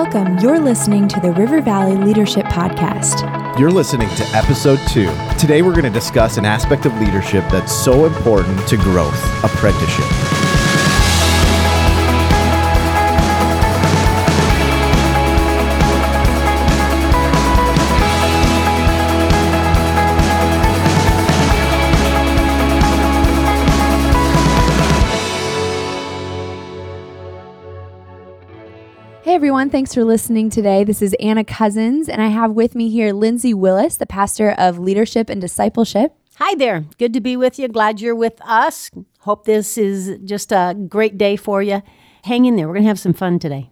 Welcome. You're listening to the River Valley Leadership Podcast. You're listening to episode two. Today, we're going to discuss an aspect of leadership that's so important to growth apprenticeship. Thanks for listening today. This is Anna Cousins, and I have with me here Lindsay Willis, the pastor of leadership and discipleship. Hi there. Good to be with you. Glad you're with us. Hope this is just a great day for you. Hang in there. We're going to have some fun today.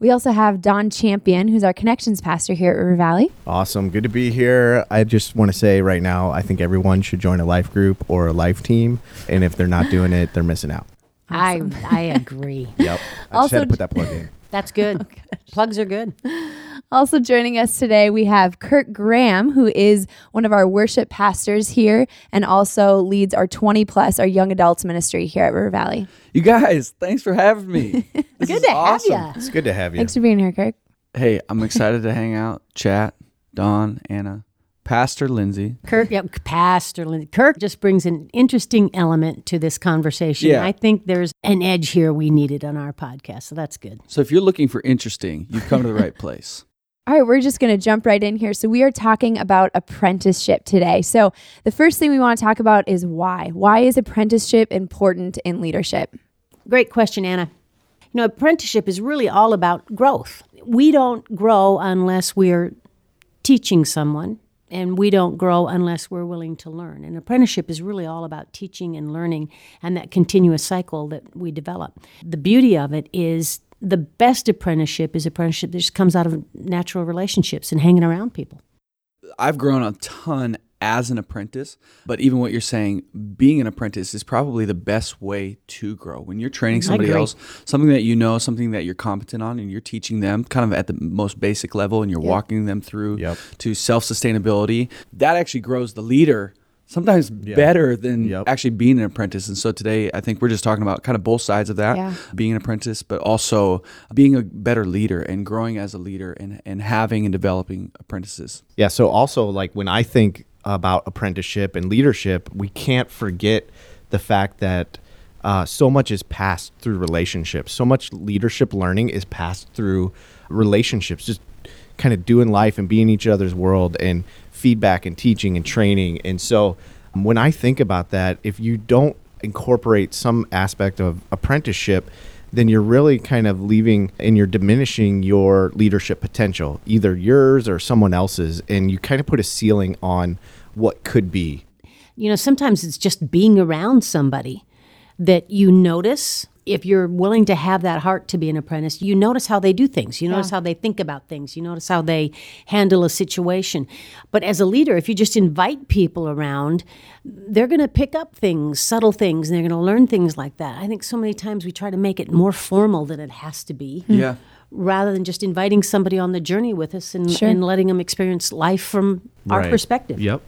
We also have Don Champion, who's our connections pastor here at River Valley. Awesome. Good to be here. I just want to say right now, I think everyone should join a life group or a life team. And if they're not doing it, they're missing out. I I agree. Yep. I just had to put that plug in. That's good. Oh, Plugs are good. Also joining us today, we have Kirk Graham, who is one of our worship pastors here and also leads our 20 plus, our young adults ministry here at River Valley. You guys, thanks for having me. This Good is to awesome. have you. It's good to have you. Thanks for being here, Kirk. Hey, I'm excited to hang out, chat. Don, Anna, Pastor Lindsay. Kirk, yeah, Pastor Lindsay. Kirk just brings an interesting element to this conversation. Yeah. I think there's an edge here we needed on our podcast, so that's good. So if you're looking for interesting, you've come to the right place. All right, we're just going to jump right in here. So, we are talking about apprenticeship today. So, the first thing we want to talk about is why. Why is apprenticeship important in leadership? Great question, Anna. You know, apprenticeship is really all about growth. We don't grow unless we're teaching someone, and we don't grow unless we're willing to learn. And apprenticeship is really all about teaching and learning and that continuous cycle that we develop. The beauty of it is the best apprenticeship is apprenticeship that just comes out of natural relationships and hanging around people. I've grown a ton as an apprentice, but even what you're saying, being an apprentice is probably the best way to grow. When you're training somebody else, something that you know, something that you're competent on, and you're teaching them kind of at the most basic level, and you're walking them through Yep. to self sustainability, that actually grows the leader. Sometimes better than Yep. actually being an apprentice. And so today, I think we're just talking about kind of both sides of that Yeah. being an apprentice, but also being a better leader and growing as a leader and, and having and developing apprentices. Yeah. So also, like when I think about apprenticeship and leadership, we can't forget the fact that uh, so much is passed through relationships. So much leadership learning is passed through relationships. Just kind of doing life and being in each other's world and feedback and teaching and training. And so when I think about that, if you don't incorporate some aspect of apprenticeship, then you're really kind of leaving and you're diminishing your leadership potential, either yours or someone else's. And you kind of put a ceiling on what could be. You know, sometimes it's just being around somebody that you notice. If you're willing to have that heart to be an apprentice, you notice how they do things. You notice how they think about things. You notice how they handle a situation. But as a leader, if you just invite people around, they're going to pick up things, subtle things, and they're going to learn things like that. I think so many times we try to make it more formal than it has to be hmm. Yeah. rather than just inviting somebody on the journey with us and, Sure. and letting them experience life from our Right. perspective. Yep.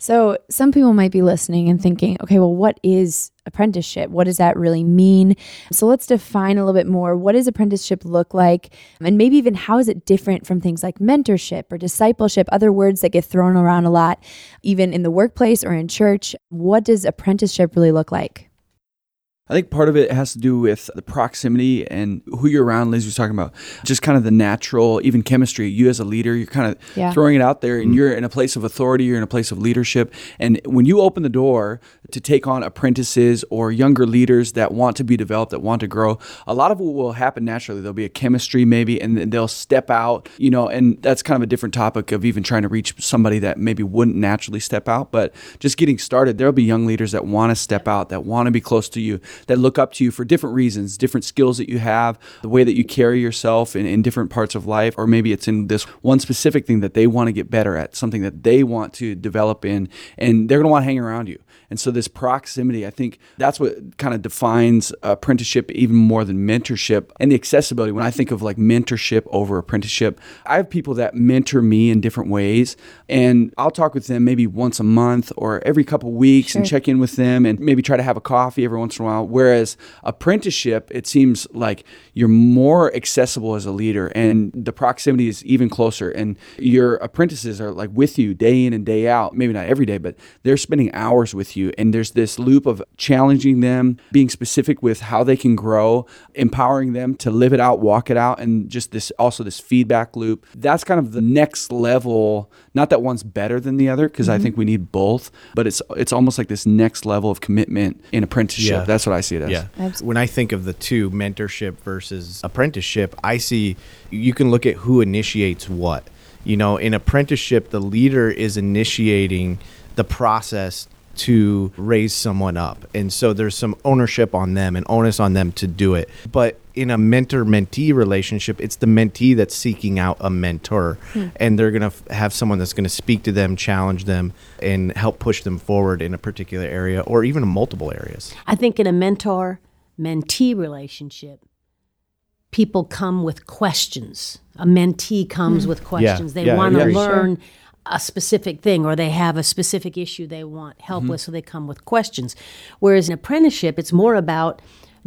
So, some people might be listening and thinking, okay, well, what is apprenticeship? What does that really mean? So, let's define a little bit more. What does apprenticeship look like? And maybe even how is it different from things like mentorship or discipleship, other words that get thrown around a lot, even in the workplace or in church? What does apprenticeship really look like? I think part of it has to do with the proximity and who you're around. Liz was talking about just kind of the natural, even chemistry. You as a leader, you're kind of Yeah. throwing it out there, and mm-hmm. you're in a place of authority. You're in a place of leadership, and when you open the door to take on apprentices or younger leaders that want to be developed, that want to grow, a lot of what will happen naturally. There'll be a chemistry maybe, and they'll step out. You know, and that's kind of a different topic of even trying to reach somebody that maybe wouldn't naturally step out. But just getting started, there'll be young leaders that want to step out, that want to be close to you, that look up to you for different reasons, different skills that you have, the way that you carry yourself in, in different parts of life, or maybe it's in this one specific thing that they want to get better at, something that they want to develop in, and they're going to want to hang around you. And so this proximity, I think that's what kind of defines apprenticeship even more than mentorship and the accessibility. When I think of like mentorship over apprenticeship, I have people that mentor me in different ways and I'll talk with them maybe once a month or every couple weeks and check in with them and maybe try to have a coffee every once in a while. Whereas apprenticeship, it seems like you're more accessible as a leader and the proximity is even closer and your apprentices are like with you day in and day out. Maybe not every day, but they're spending hours with you. And there's this loop of challenging them, being specific with how they can grow, empowering them to live it out, walk it out, and just this also this feedback loop. That's kind of the next level. Not that one's better than the other, because I mm-hmm. think we need both, but it's it's almost like this next level of commitment in apprenticeship. Yeah. That's what I see it as. Yeah. Absolutely. When I think of the two, mentorship versus apprenticeship, I see you can look at who initiates what. You know, in apprenticeship, the leader is initiating the process to raise someone up. And so there's some ownership on them and onus on them to do it. But in a mentor mentee relationship, it's the mentee that's seeking out a mentor. Hmm. And they're going to f- have someone that's going to speak to them, challenge them, and help push them forward in a particular area or even in multiple areas. I think in a mentor mentee relationship, people come with questions. A mentee comes hmm. with questions. They Yeah, want to learn a specific thing or they have a specific issue they want help with, so they come with questions. Whereas in apprenticeship, it's more about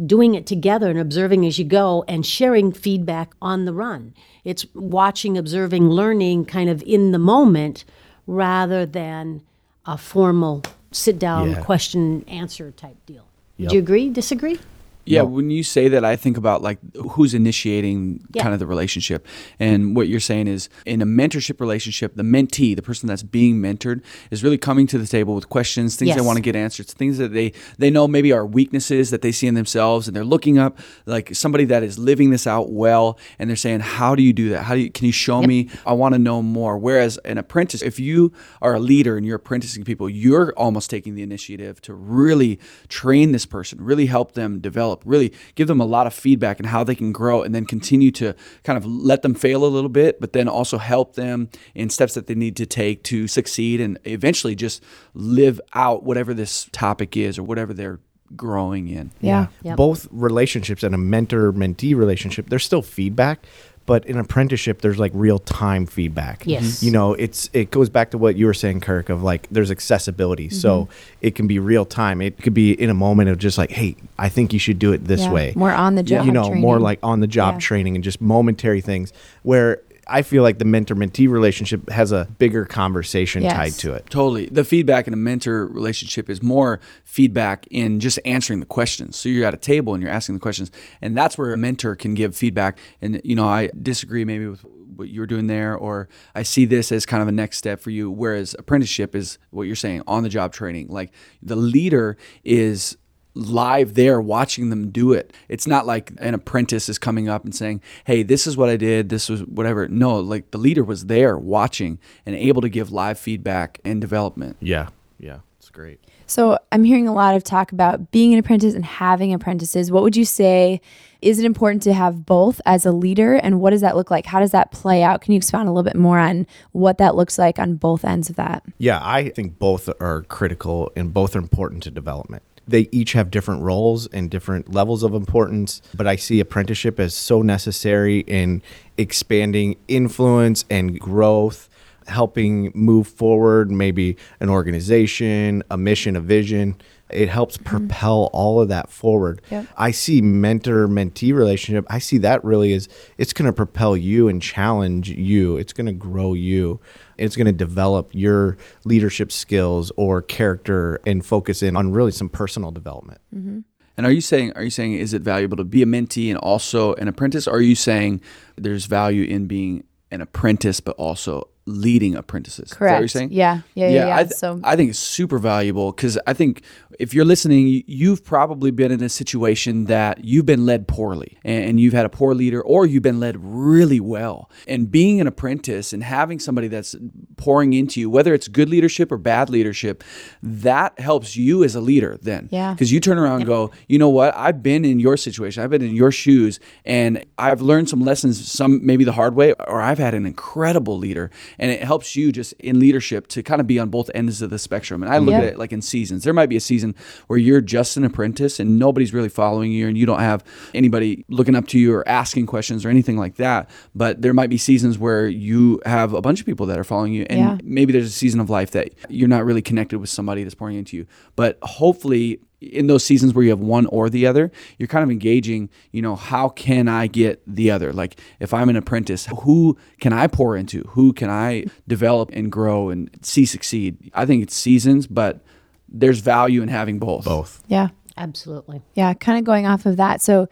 doing it together and observing as you go and sharing feedback on the run. It's watching, observing, learning kind of in the moment rather than a formal sit down Yeah. question answer type deal. Yep. Do you agree? Disagree? Yeah, when you say that, I think about like who's initiating Yeah. kind of the relationship. And what you're saying is in a mentorship relationship, the mentee, the person that's being mentored, is really coming to the table with questions, things they want to get answered, things that they they know maybe are weaknesses that they see in themselves, and they're looking up like somebody that is living this out well, and they're saying, "How do you do that? How do you can you show me? I want to know more." Whereas an apprentice, if you are a leader and you're apprenticing people, you're almost taking the initiative to really train this person, really help them develop, really give them a lot of feedback and how they can grow, and then continue to kind of let them fail a little bit, but then also help them in steps that they need to take to succeed and eventually just live out whatever this topic is or whatever they're growing in. Yeah. Yep. Both relationships and a mentor mentee relationship, there's still feedback, but in apprenticeship, there's like real time feedback. Yes. Mm-hmm. You know, it's it goes back to what you were saying, Kirk, of like there's accessibility. So mm-hmm. it can be real time. It could be in a moment of just like, hey, I think you should do it this Yeah. way. More on the job you know, more like on the job Yeah. training and just momentary things where I feel like the mentor mentee relationship has a bigger conversation Yes. tied to it. Totally. The feedback in a mentor relationship is more feedback in just answering the questions. So you're at a table and you're asking the questions, and that's where a mentor can give feedback. And you know, I disagree maybe with what you're doing there, or I see this as kind of a next step for you. Whereas apprenticeship is what you're saying on the job training. Like the leader is live there watching them do it. It's not like an apprentice is coming up and saying, "Hey, this is what I did. This was whatever." No, like the leader was there watching and able to give live feedback and development. Yeah. Yeah. It's great. So I'm hearing a lot of talk about being an apprentice and having apprentices. What would you say? Is it important to have both as a leader? And what does that look like? How does that play out? Can you expound a little bit more on what that looks like on both ends of that? Yeah, I think both are critical and both are important to development. They each have different roles and different levels of importance, but I see apprenticeship as so necessary in expanding influence and growth, helping move forward maybe an organization, a mission, a vision. It helps mm-hmm. propel all of that forward. Yep. I see mentor mentee relationship. I see that really is it's going to propel you and challenge you. It's going to grow you. It's going to develop your leadership skills or character and focus in on really some personal development. Mm-hmm. And are you saying are you saying is it valuable to be a mentee and also an apprentice? Or are you saying there's value in being an apprentice but also leading apprentices? Is that what you're Correct. saying? Yeah. Yeah. Yeah. yeah. I, th- so I think it's super valuable because I think if you're listening, you- you've probably been in a situation that you've been led poorly and you've had a poor leader, or you've been led really well. And being an apprentice and having somebody that's pouring into you, whether it's good leadership or bad leadership, that helps you as a leader then. Yeah. Because you turn around and go, you know what? I've been in your situation. I've been in your shoes and I've learned some lessons, some maybe the hard way, or I've had an incredible leader and it helps you just in leadership to kind of be on both ends of the spectrum. And I look Yeah. at it like in seasons. There might be a season where you're just an apprentice and nobody's really following you, and you don't have anybody looking up to you or asking questions or anything like that. But there might be seasons where you have a bunch of people that are following you, and Yeah. maybe there's a season of life that you're not really connected with somebody that's pouring into you. But hopefully, in those seasons where you have one or the other, you're kind of engaging, you know, how can I get the other? Like if I'm an apprentice, who can I pour into? Who can I develop and grow and see succeed? I think it's seasons, but there's value in having both. Both. Yeah. Absolutely. Yeah, kind of going off of that. So,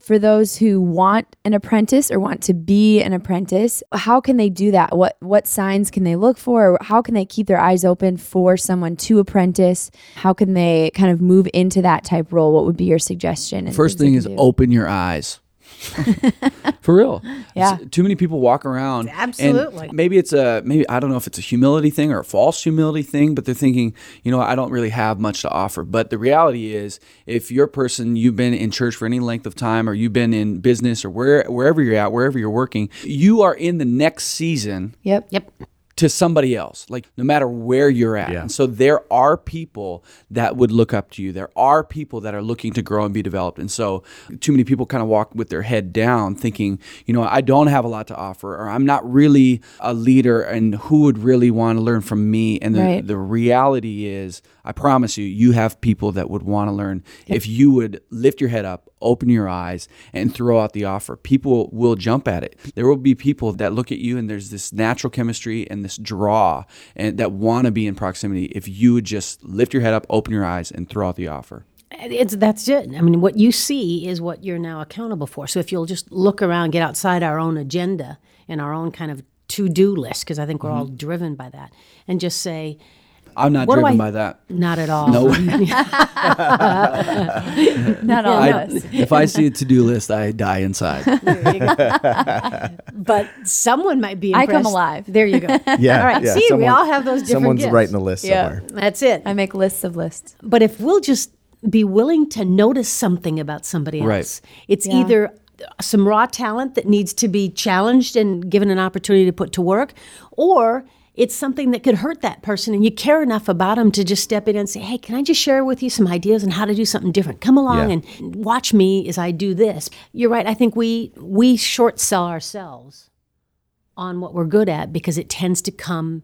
for those who want an apprentice or want to be an apprentice, how can they do that? What what signs can they look for? How can they keep their eyes open for someone to apprentice? How can they kind of move into that type role? What would be your suggestion? First thing is do? open your eyes. For real. Yeah. S- Too many people walk around. and Absolutely. maybe it's a maybe I don't know if it's a humility thing or a false humility thing, but they're thinking, you know, I don't really have much to offer. But the reality is, if you're a person you've been in church for any length of time, or you've been in business, or where wherever you're at, wherever you're working, you are in the next season Yep. Yep. To somebody else, like no matter where you're at. Yeah. And so there are people that would look up to you. There are people that are looking to grow and be developed. And so too many people kind of walk with their head down thinking, you know, I don't have a lot to offer or I'm not really a leader and who would really want to learn from me? And the, Right. the reality is, I promise you, you have people that would want to learn if you would lift your head up, open your eyes, and throw out the offer. People will jump at it. There will be people that look at you, and there's this natural chemistry and this draw, and that want to be in proximity. If you would just lift your head up, open your eyes, and throw out the offer. It's that's it. I mean, what you see is what you're now accountable for. So if you'll just look around, get outside our own agenda and our own kind of to-do list, because I think we're all mm-hmm. driven by that, and just say, I'm not What driven I- by that. not at all. No, Not all I, of us. if I see a to-do list, I die inside. but someone might be. I come alive. There you go. Yeah. All right. yeah. See, we all have those different Someone's gifts. writing a list Yeah. somewhere. That's it. I make lists of lists. But if we'll just be willing to notice something about somebody else, Right. it's Yeah. either some raw talent that needs to be challenged and given an opportunity to put to work, or it's something that could hurt that person and you care enough about them to just step in and say, Hey, can I just share with you some ideas on how to do something different? Come along Yeah. and watch me as I do this. You're right. I think we we short sell ourselves on what we're good at because it tends to come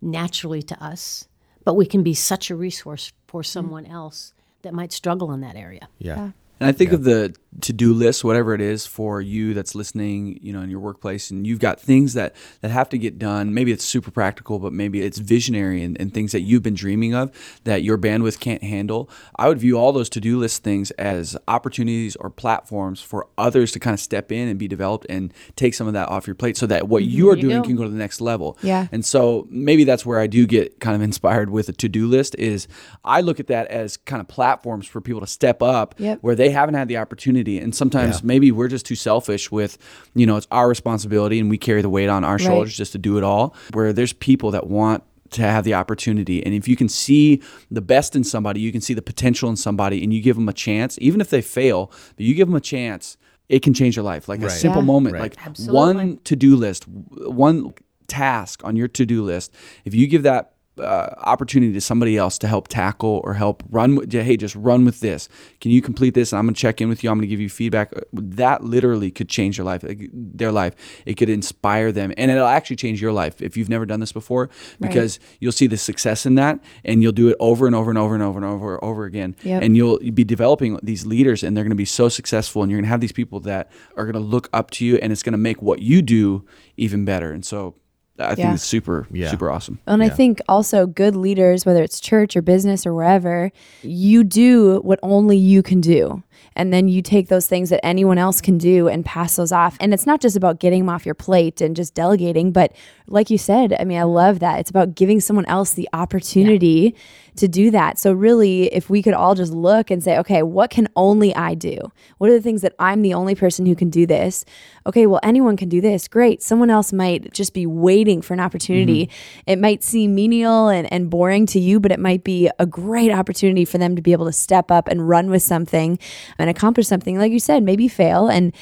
naturally to us, but we can be such a resource for mm. someone else that might struggle in that area. Yeah. And I think of the to-do list, whatever it is for you that's listening, you know, in your workplace, and you've got things that that have to get done. Maybe it's super practical, but maybe it's visionary and, and things that you've been dreaming of that your bandwidth can't handle. I would view all those to-do list things as opportunities or platforms for others to kind of step in and be developed and take some of that off your plate, so that what mm-hmm. you are you doing can go to the next level. Yeah. And so maybe that's where I do get kind of inspired with a to-do list is I look at that as kind of platforms for people to step up Yep. where they haven't had the opportunity. And sometimes Yeah. maybe we're just too selfish with, you know, it's our responsibility and we carry the weight on our shoulders just to do it all. Where there's people that want to have the opportunity. And if you can see the best in somebody, you can see the potential in somebody and you give them a chance, even if they fail, but you give them a chance, it can change your life. Like a simple Yeah. moment, Right. like Absolutely. one to-do list, one task on your to-do list. If you give that uh, opportunity to somebody else to help tackle or help run with, hey, just run with this. Can you complete this? And I'm going to check in with you. I'm going to give you feedback. That literally could change your life, their life. It could inspire them, and it'll actually change your life if you've never done this before, because you'll see the success in that, and you'll do it over and over and over and over and over and over again, Yep. and you'll be developing these leaders, and they're going to be so successful, and you're going to have these people that are going to look up to you, and it's going to make what you do even better. And so, I think Yeah. it's super, Yeah. super awesome. And I think also good leaders, whether it's church or business or wherever, you do what only you can do. And then you take those things that anyone else can do and pass those off. And it's not just about getting them off your plate and just delegating, but like you said, I mean, I love that. It's about giving someone else the opportunity to do that. So, really, if we could all just look and say, okay, what can only I do? What are the things that I'm the only person who can do this? Okay, well, anyone can do this. Great. Someone else might just be waiting for an opportunity. Mm-hmm. It might seem menial and, and boring to you, but it might be a great opportunity for them to be able to step up and run with something and accomplish something. Like you said, maybe fail. And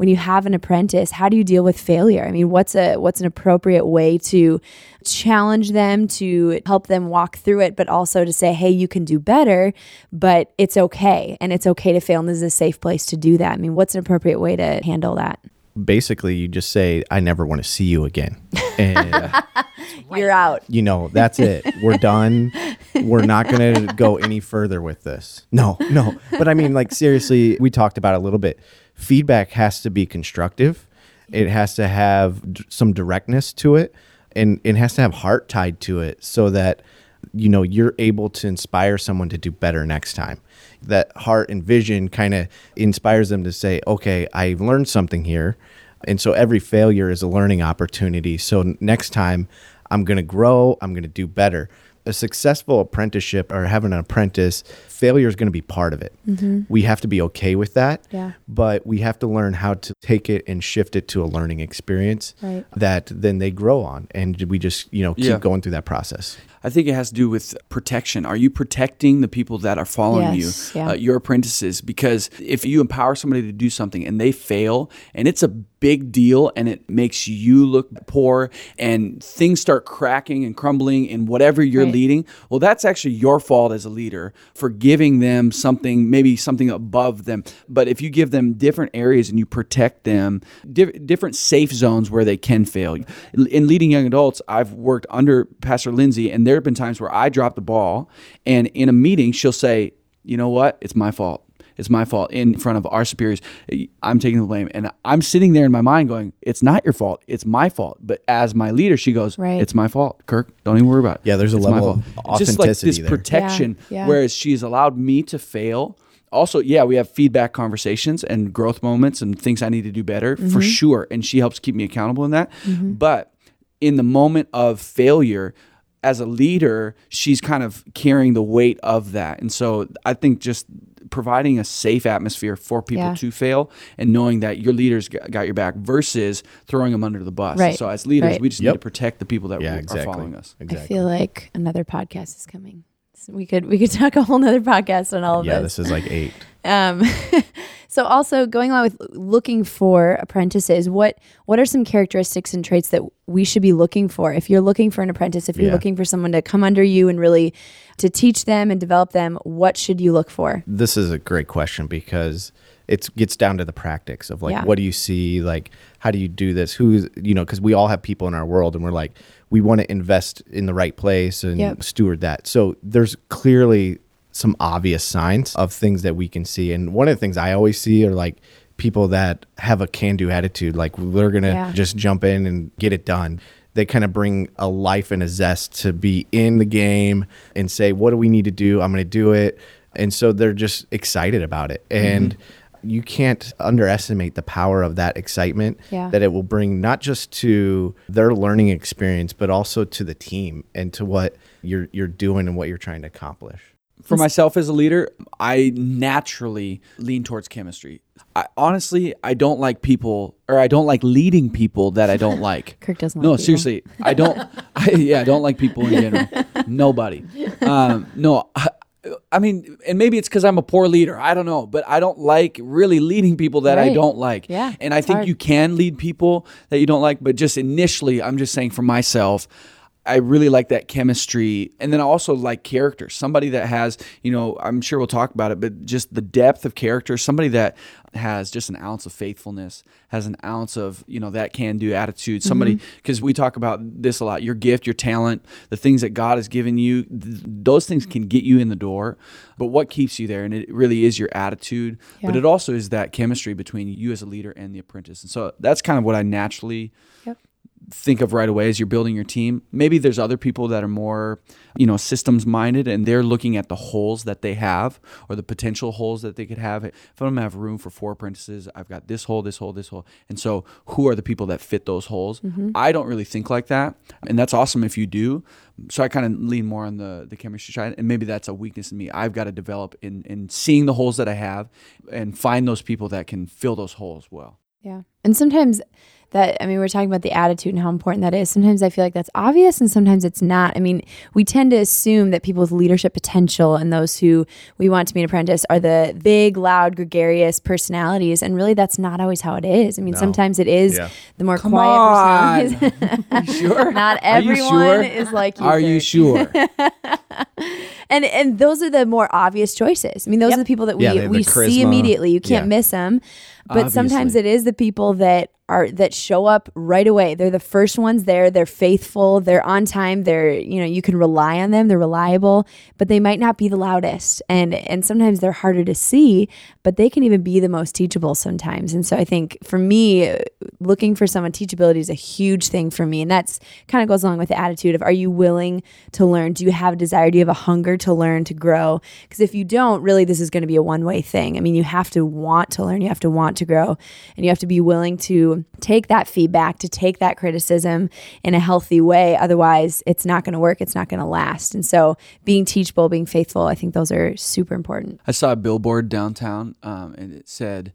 when you have an apprentice, how do you deal with failure? I mean, what's a what's an appropriate way to challenge them to help them walk through it, but also to say, hey, you can do better, but it's okay. And it's okay to fail. And this is a safe place to do that. I mean, what's an appropriate way to handle that? Basically, you just say, I never want to see you again. And, You're out. you know, that's it. We're done. We're not going to go any further with this. No, no. But I mean, like, seriously, we talked about it a little bit. Feedback has to be constructive, it has to have d- some directness to it, and it has to have heart tied to it so that, you know, you're able to inspire someone to do better next time. That heart and vision kind of inspires them to say, okay, I learned something here. And so every failure is a learning opportunity. So next time I'm going to grow, I'm going to do better. A successful apprenticeship or having an apprentice, failure is going to be part of it. Mm-hmm. We have to be okay with that. Yeah. But we have to learn how to take it and shift it to a learning experience Right. that then they grow on. And we just, you know, keep Yeah. going through that process. I think it has to do with protection. Are you protecting the people that are following Yes, you, yeah. uh, your apprentices? Because if you empower somebody to do something and they fail, and it's a big deal, and it makes you look poor, and things start cracking and crumbling in whatever you're Right. leading, well, that's actually your fault as a leader for giving them something, maybe something above them. But if you give them different areas and you protect them, diff- different safe zones where they can fail. In leading young adults, I've worked under Pastor Lindsay, and there have been times where I drop the ball, and in a meeting, she'll say, "You know what? It's my fault." It's my fault in front of our superiors. I'm taking the blame. And I'm sitting there in my mind going, it's not your fault. It's my fault. But as my leader, she goes, Right. it's my fault. Kirk, don't even worry about it. Yeah, there's a It's my level of fault." Just like this there. protection, Yeah, yeah. whereas she's allowed me to fail. Also, yeah, we have feedback conversations and growth moments and things I need to do better Mm-hmm. for sure. And she helps keep me accountable in that. But in the moment of failure, as a leader, she's kind of carrying the weight of that. And so I think just providing a safe atmosphere for people Yeah. to fail and knowing that your leaders got your back versus throwing them under the bus. Right. So as leaders, Right. we just Yep. need to protect the people that Yeah, are following us. Exactly. I feel like another podcast is coming. So we could we could talk a whole nother podcast on all of yeah, this. Yeah, this is like eight. Um, so also going along with looking for apprentices, what what are some characteristics and traits that we should be looking for? If you're looking for an apprentice, if you're Yeah. looking for someone to come under you and really to teach them and develop them, what should you look for? This is a great question because it gets down to the practice of like, Yeah. what do you see? Like, how do you do this? Who's, you know, because we all have people in our world and we're like, we want to invest in the right place and Yep. steward that. So there's clearly some obvious signs of things that we can see. And one of the things I always see are like people that have a can do attitude. Like, they're going to Yeah. just jump in and get it done. They kind of bring a life and a zest to be in the game and say, what do we need to do? I'm going to do it. And so they're just excited about it. Mm-hmm. And you can't underestimate the power of that excitement Yeah. that it will bring not just to their learning experience, but also to the team and to what you're you're doing and what you're trying to accomplish. For myself as a leader, I naturally lean towards chemistry. I, honestly, I don't like people, or I don't like leading people that I don't like. Kirk doesn't No, like seriously, I don't. I, yeah, I don't like people in general. Nobody. Um, no, I, I mean, and maybe it's because I'm a poor leader. I don't know, but I don't like really leading people that I don't like. Yeah, and I think hard. you can lead people that you don't like, but just initially, I'm just saying for myself. I really like that chemistry. And then I also like character. Somebody that has, you know, I'm sure we'll talk about it, but just the depth of character, somebody that has just an ounce of faithfulness, has an ounce of, you know, that can do attitude. Somebody, mm-hmm. because we talk about this a lot your gift, your talent, the things that God has given you, th- those things can get you in the door. But what keeps you there? And it really is your attitude, but it also is that chemistry between you as a leader and the apprentice. And so that's kind of what I naturally Yep. Think of right away as you're building your team. Maybe there's other people that are more, you know, systems minded and they're looking at the holes that they have or the potential holes that they could have. If I'm gonna have room for four apprentices, I've got this hole, this hole, this hole. And so who are the people that fit those holes? Mm-hmm. I don't really think like that. And that's awesome if you do. So I kind of lean more on the the chemistry side. And maybe that's a weakness in me. I've got to develop in in seeing the holes that I have and find those people that can fill those holes well. Yeah. And sometimes that I mean, we're talking about the attitude and how important that is. Sometimes I feel like that's obvious and sometimes it's not. I mean, we tend to assume that people with leadership potential and those who we want to be an apprentice are the big, loud, gregarious personalities. And really, that's not always how it is. I mean, sometimes it is Yeah. the more Come quiet on. personalities. sure? not Are you everyone sure? is like you. Are you sure? and and those are the more obvious choices. I mean, those are the people that we Yeah, we see immediately. You can't Yeah. miss them. But sometimes it is the people that are that show up right away. They're the first ones there. They're faithful. They're on time. They're you know you can rely on them. They're reliable, but they might not be the loudest. And and sometimes they're harder to see, but they can even be the most teachable sometimes. And so I think for me, looking for someone teachability is a huge thing for me, and that's kind of goes along with the attitude of Are you willing to learn? Do you have a desire? Do you have a hunger to learn to grow? Because if you don't, really, this is going to be a one way thing. I mean, you have to want to learn. You have to want to grow, and you have to be willing to take that feedback, to take that criticism in a healthy way. Otherwise, it's not going to work. It's not going to last. And so, being teachable, being faithful, I think those are super important. I saw a billboard downtown, um, and it said,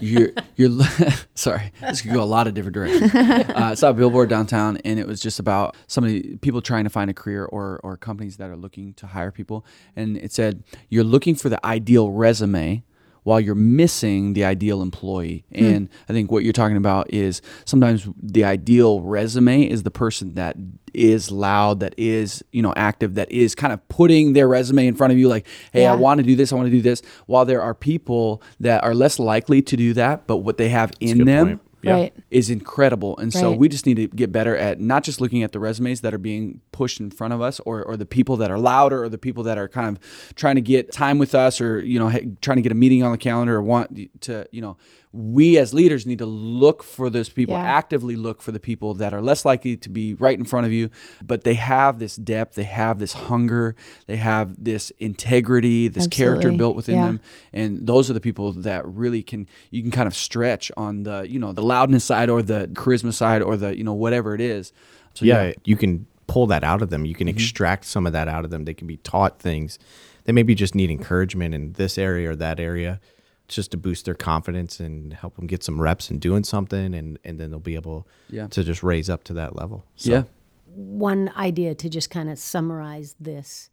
"You're you're." sorry, this could go a lot of different directions. Uh, I saw a billboard downtown, and it was just about somebody people trying to find a career or or companies that are looking to hire people, and it said, "You're looking for the ideal resume." While you're missing the ideal employee. Hmm. And I think what you're talking about is sometimes the ideal resume is the person that is loud, that is, you know, active, that is kind of putting their resume in front of you, like, hey, I want to do this, I want to do this. While there are people that are less likely to do that, but what they have in them point. Yeah. Right. is incredible. And so Right. we just need to get better at not just looking at the resumes that are being pushed in front of us or, or the people that are louder or the people that are kind of trying to get time with us or, you know, trying to get a meeting on the calendar or want to, you know, we as leaders need to look for those people, Yeah. actively look for the people that are less likely to be right in front of you, but they have this depth, they have this hunger, they have this integrity, this character built within Yeah. them and those are the people that really can you can kind of stretch on the you know the loudness side or the charisma side or the you know whatever it is so yeah, you can pull that out of them. You can Mm-hmm. extract some of that out of them. They can be taught things. They maybe just need encouragement in this area or that area just to boost their confidence and help them get some reps in doing something and, and then they'll be able Yeah. to just raise up to that level. So, yeah One idea to just kind of summarize this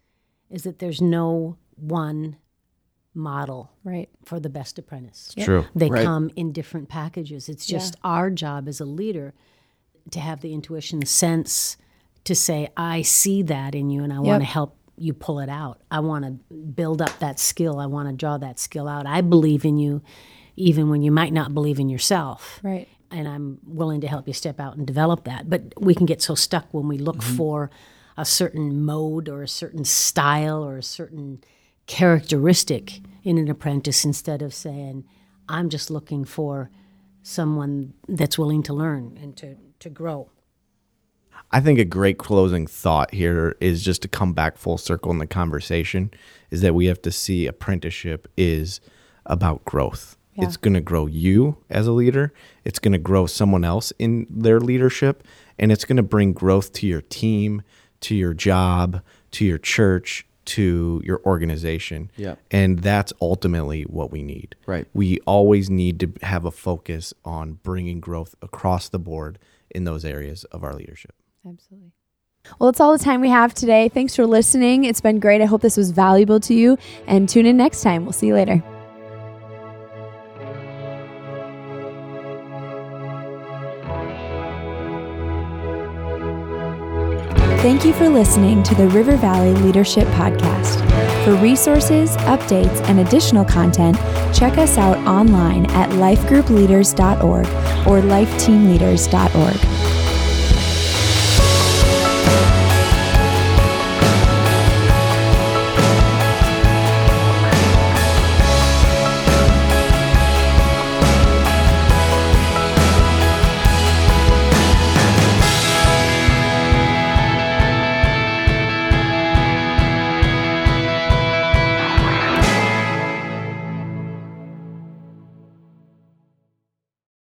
is that there's no one model Right. for the best apprentice. True. They Right. come in different packages. It's just our job as a leader to have the intuition, the sense to say, I see that in you and I want to help you pull it out. I want to build up that skill. I want to draw that skill out. I believe in you even when you might not believe in yourself. Right. And I'm willing to help you step out and develop that. But we can get so stuck when we look mm-hmm. for a certain mode or a certain style or a certain characteristic in an apprentice instead of saying, I'm just looking for someone that's willing to learn and to, to grow. I think a great closing thought here is just to come back full circle in the conversation is that we have to see apprenticeship is about growth. It's going to grow you as a leader, it's going to grow someone else in their leadership, and it's going to bring growth to your team, to your job, to your church, to your organization. Yeah. And that's ultimately what we need. Right. We always need to have a focus on bringing growth across the board in those areas of our leadership. Absolutely. Well, that's all the time we have today. Thanks for listening. It's been great. I hope this was valuable to you. And tune in next time. We'll see you later. Thank you for listening to the River Valley Leadership Podcast. For resources, updates, and additional content, check us out online at lifegroupleaders.org or lifeteamleaders.org.